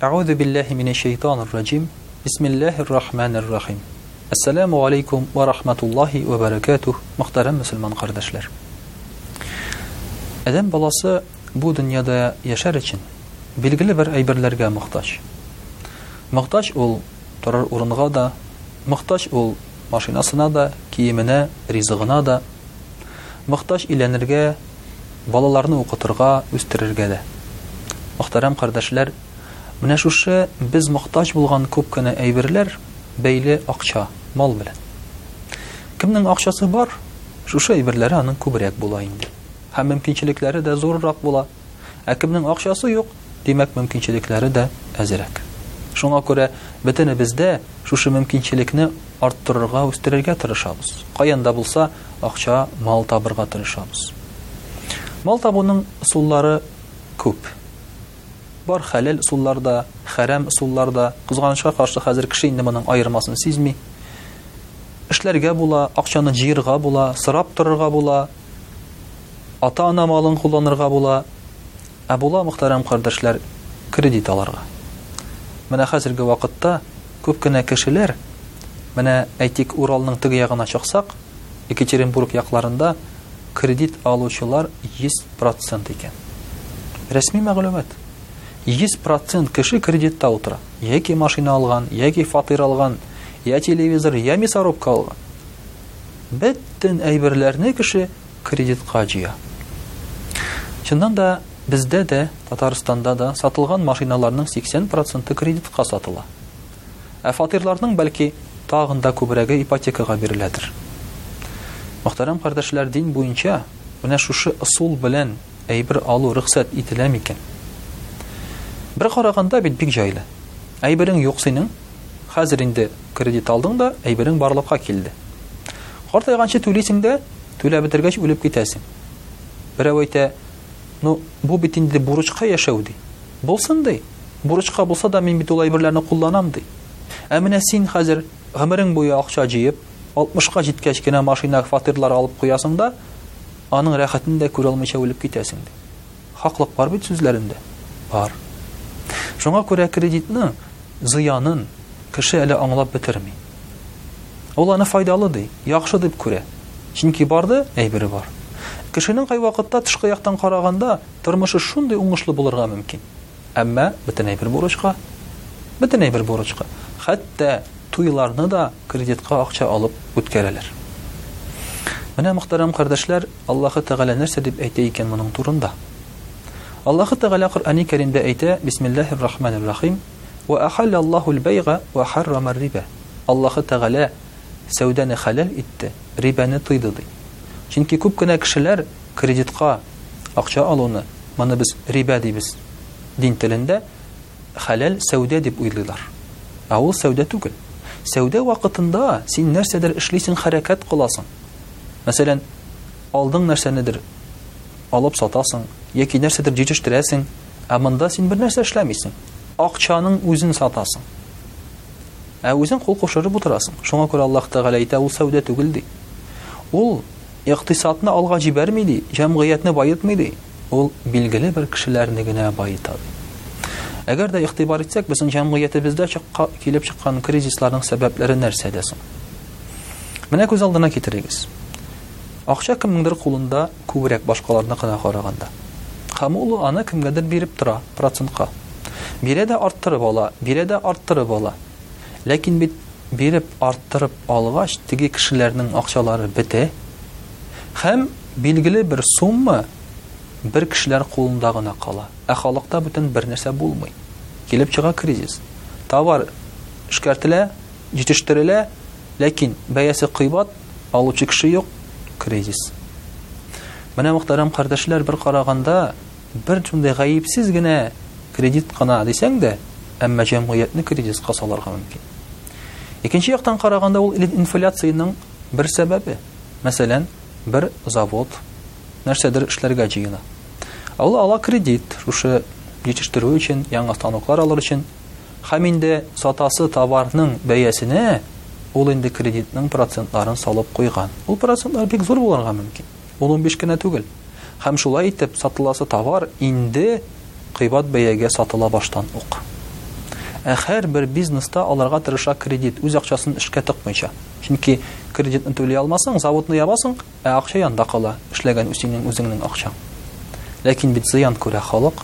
Әгъузу биллаһи минәш шәйтанир раҗим. Бисмиллаһир рахманир рахим. Ассаламу алейкум ва рахматуллаһи ва баракатух, мөхтәрәм мусульман кардәшләр. Адәм баласы бу дөньяда яшәр өчен билгеле бер әйберләргә мохтаҗ. Мохтаҗ ул торыр урынга да, мохтаҗ ул машинасына да, киеменә, ризыгына да, мохтаҗ иләнергә, балаларны укытырга, үстерергә дә. Мөхтәрәм кардәшләр, менә шушы без мохтаҗ булган күп кенә әйберләр бәйле акча, мал белән. Кемнең акчасы бар, шушы әйберләре аның күбрәк була инде. Һәм мөмкинчелекләре дә зуррак була. Ә кемнең акчасы юк, димәк, мөмкинчелекләре дә әзерәк. Шуңа күрә бөтенебез дә шушы мөмкинчелекне арттырырга, үстерергә тырышабыз. Каян да булса, акча, мал табырга тырышабыз. Мал табуның ысуллары күп. Бар хәләл ысуллар да, хәрам ысуллар да. Кызганычка каршы хәзер кеше инде моның аермасын сизми. Эшләргә була, акчаны җыерга була, сорап торырга була, ата-ана малын кулланырга була, Ә була, мөхтәрәм кардәшләр, кредит алырга. Менә хәзерге вакытта күп кенә кешеләр, менә, әйтик, Уралның теге ягына чыксак, Екатеринбург якларында кредит алучылар 100 процент икән. Рәсми мәгълүмат. 100 процент кеше кредитта утыра. Яки машина алган, яки фатир алган, я телевизор, я мясорубка алган. Бөтен әйберләрне кеше кредитка җыя. Чыннан да, бездә дә, Татарстанда да сатылган машиналарның 80 проценты кредитка сатыла. Ә фатирларның, бәлки, тагын да күбрәге ипотекага биреләдер. Мөхтәрәм кардәшләр, дин буенча менә шушы ысул белән әйбер алу рөхсәт ителә микән? Бер караганда бит бик җайлы. Әйберең юк синең, Хәзер инде кредит алдың да, әйберең барлыкка килде. Картайганчы түлисең дә, түләп бетергәч үлеп китәсең. Берәү әйтә, ну, бу бит инде бурычка яшәү, ди. Булсын, ди. Бурычка булса да, мин бит ул әйберләрне кулланам, ди. Ә менә син хәзер гомерең буе акча җыеп, 60 ка җиткәч кенә машина, фатирлар алып куясың да, аның рәхәтен дә күрә алмыйча үлеп китәсең, ди. Хаклык бар бит сүзләрендә? Бар. Шуңа күрә кредитның зыянын кеше әле аңлап бетерми. Ул аны файдалы ди, яхшы дип күрә. Чөнки барды, әйбере бар. Кешенең кайвакытта тышкы яктан караганда тормышы шундый уңышлы булырга мөмкин. Әмма бөтен әйбер бурычка. Бөтен әйбер бурычка. Хәтта туйларны да кредитка акча алып үткәрәләр. Менә, мөхтәрәм кардәшләр, Аллаһы Тәгалә нәрсә дип әйтә икән моның турында? Аллаһы Тәгалә Коръәни Кәримдә әйтә, Бисмиллаһир рахманир рахим, Вә әхәллә Аллаһу л-бәйга вә хәррама р-рибә. Аллаһы Тәгалә сәүдәне хәләл итте, рибәне тыйды, ди. Чөнки күп кенә кешеләр кредитка акча алуны, моны без рибә дибез, дин телендә хәләл сәүдә дип уйлыйлар. Ә ул сәүдә түгел. Сәүдә вакытында син нәрсәдер эшлисең, хәрәкәт кыласың. Мәсәлән, алдың нәрсәнедер алып сатасың, яки нәрсәдер җитештерәсең, ә монда син бер нәрсә эшләмисең. Акчаның үзен сатасың. Ә үзең кул кушырып утырасың. Шуңа күрә Аллаһ Тәгалә әйтә, ул сәүдә түгел ди. Ул икътисадны алга җибәрми ди, җәмгыятьне баетмый ди. Ул билгеле бер кешеләрне генә баета ди. Әгәр дә игътибар итсәк, безнең җәмгыятебездә чыкка килеп чыккан кризисларның сәбәпләре нәрсәдә соң? Менә күз алдына китерегез. Акча кемнеңдер кулында күбрәк башкаларныкына караганда. Һәм ул аны кемгәдер биреп тора, процентка. Бирә дә арттырып ала, бирә дә арттырып ала. Ләкин бит биреп арттырып алгач, теге кешеләрнең акчалары бетә. Һәм билгеле бер сумма бер кешеләр кулында гына кала. Ә халыкта бүтән бер нәрсә булмый. Килеп чыга кризис. Товар эшкәртелә, җитештерелә, ләкин бәясе кыйбат, алучы кеше юк, кризис. Менә мөхтәрәм кардәшләр, бер караганда, бер шундый гаепсез генә кредит кына дисәң дә, әмма җәмгыятьне кризиска салырга мөмкин. Икенче яктан караганда ул инфляциянең бер сәбәбе. Мәсәлән, бер завод нәрсәдер эшләргә җыена. Ул ала кредит, шушы җитештерү өчен, яңа станоклар алыр өчен. Һәм инде сатасы товарның бәясенә ул инде кредитның процентларын салып куйган. Ул процентлар бик зур булырга мөмкин. Ул 15 кенә түгел. Һәм шулай итеп сатыласы товар инде кыйбат бәягә сатыла баштан ук. Ә һәрбер бизнеста аларга тырыша кредит, үз акчасын эшкә тыкмыйча. Чөнки кредитны түли алмасаң, заводны ябасың, Ә акча янда кала, эшләгән үсинең үзеңнең акчаң. Ләкин бит зыян күрә халык.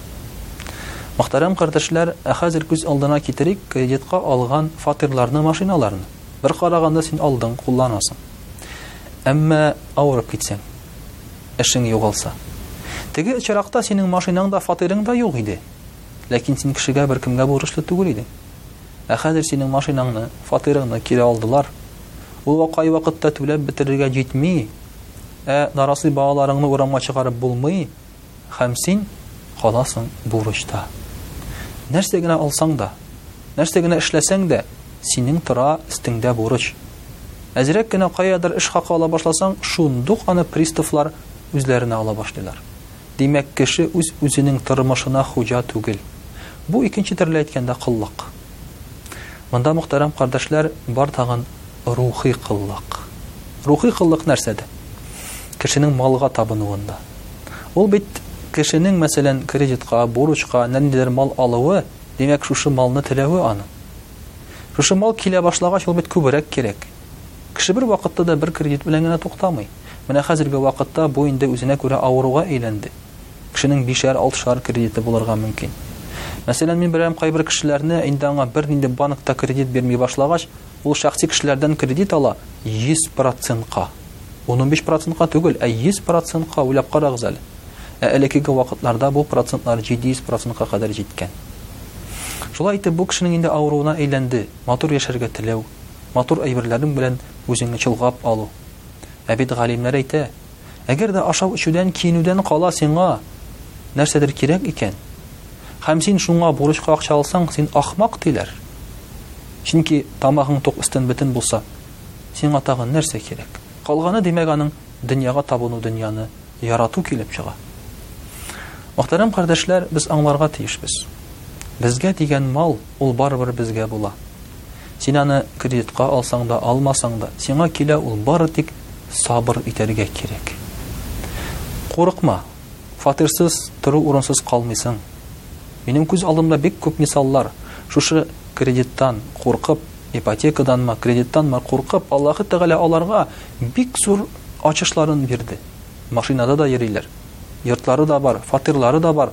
Мөхтәрәм кардәшләр, ә хәзер күз алдына китерик кредитка алган фатирларны, машиналарны. Бер караганда син алдың, кулланасың. Әмма авырып китсәң, эшең югалса. Теге очракта синең машинаң да, фатирың да юк иде. Ләкин син кешегә беркемгә бурычлы түгел идең. Ә хәзер синең машинаңны, фатирыңны кире алдылар. Ул вакай вакытта түләп бетерергә җитми, ә нарасый балаларыңны урамга чыгарып булмый, һәм син каласың бурычта. Нәрсә генә алсаң да, нәрсә генә эшләсәң дә, синең тора өстеңдә бурыч. Әзрәк кенә каядыр эш хакы ала башласаң, шундук аны приставлар үзләренә ала башлыйлар. Димәк, кеше үз-үзенең тормышына хуҗа түгел. Бу, икенче төрле әйткәндә, коллык. Монда, мөхтәрәм кардәшләр, бар тагын рухи коллык. Рухи коллык нәрсәдә? Кешенең малга табынуында. Ул бит кешенең, мәсәлән, кредитка, бурычка, ниндидер мал алуы, димәк, шушы малны теләве аның. Шушы мал килә башлагач, ул бит күбрәк кирәк. Кеше бервакытта да бер кредит белән генә туктамый. Менә хәзерге вакытта бу инде үзенә күрә авыруга әйләнде. Кешенең бишәр, алтышар кредиты булырга мөмкин. Мәсәлән, мин беләм кайбер кешеләрне, инде аңа бернинди банк та кредит бирми башлагач, ул шәхси кешеләрдән кредит ала 100 процентка. Ун-унбиш процентка түгел, ә 100 процентка, уйлап карагыз әле. Ә элеккеге вакытларда бу процентлар 700 процентка кадәр җиткән. Шулай итеп, бу кешенең инде авыруына әйләнде, матур яшәргә теләү, матур әйберләрең белән үзеңне чолгап алу. Ә бит галимнәр әйтә, әгәр дә ашау-эчүдән, киенүдән кала сиңа нәрсәдер кирәк икән, һәм син шуңа бурычка акча алсаң, син ахмак, диләр. Чөнки тамагың тук, өстен бөтен булса, сиңа тагын нәрсә кирәк? Калганы, димәк, аның дөньяга табыну, дөньяны ярату килеп чыга. Мөхтәрәм кардәшләр, без аңларга тиешбез. Безгә дигән мал, ул барыбер безгә була. Син аны кредитка алсаң да, алмасаң да, сиңа килә ул, бары тик сабыр итәргә кирәк. Курыкма, фатирсыз, тору урынсыз калмыйсың. Минем күз алдымда бик күп мисаллар, шушы кредиттан куркып, ипотекаданмы, кредиттанмы куркып, Аллаһы Тәгалә аларга бик зур ачышларын бирде. Машинада да йөриләр, йортлары да бар, фатирлары да бар,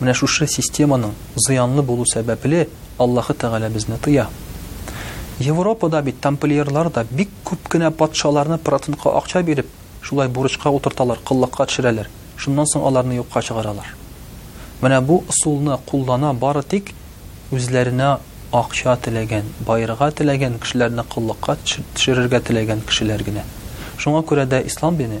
Менә шушы системаның зыянлы булу сәбәпле Аллаһы Тәгалә безне тыя. Европада бит тамплиерлар да бик күп кенә патшаларны процентка акча биреп, шулай бурычка утырталар, коллыкка төшерәләр. Шуннан соң аларны юкка чыгаралар. Менә бу ысулны куллана бары тик үзләренә акча теләгән, баерга теләгән кешеләрне коллыкка төшерергә теләгән кешеләр генә. Шуңа күрә дә ислам дине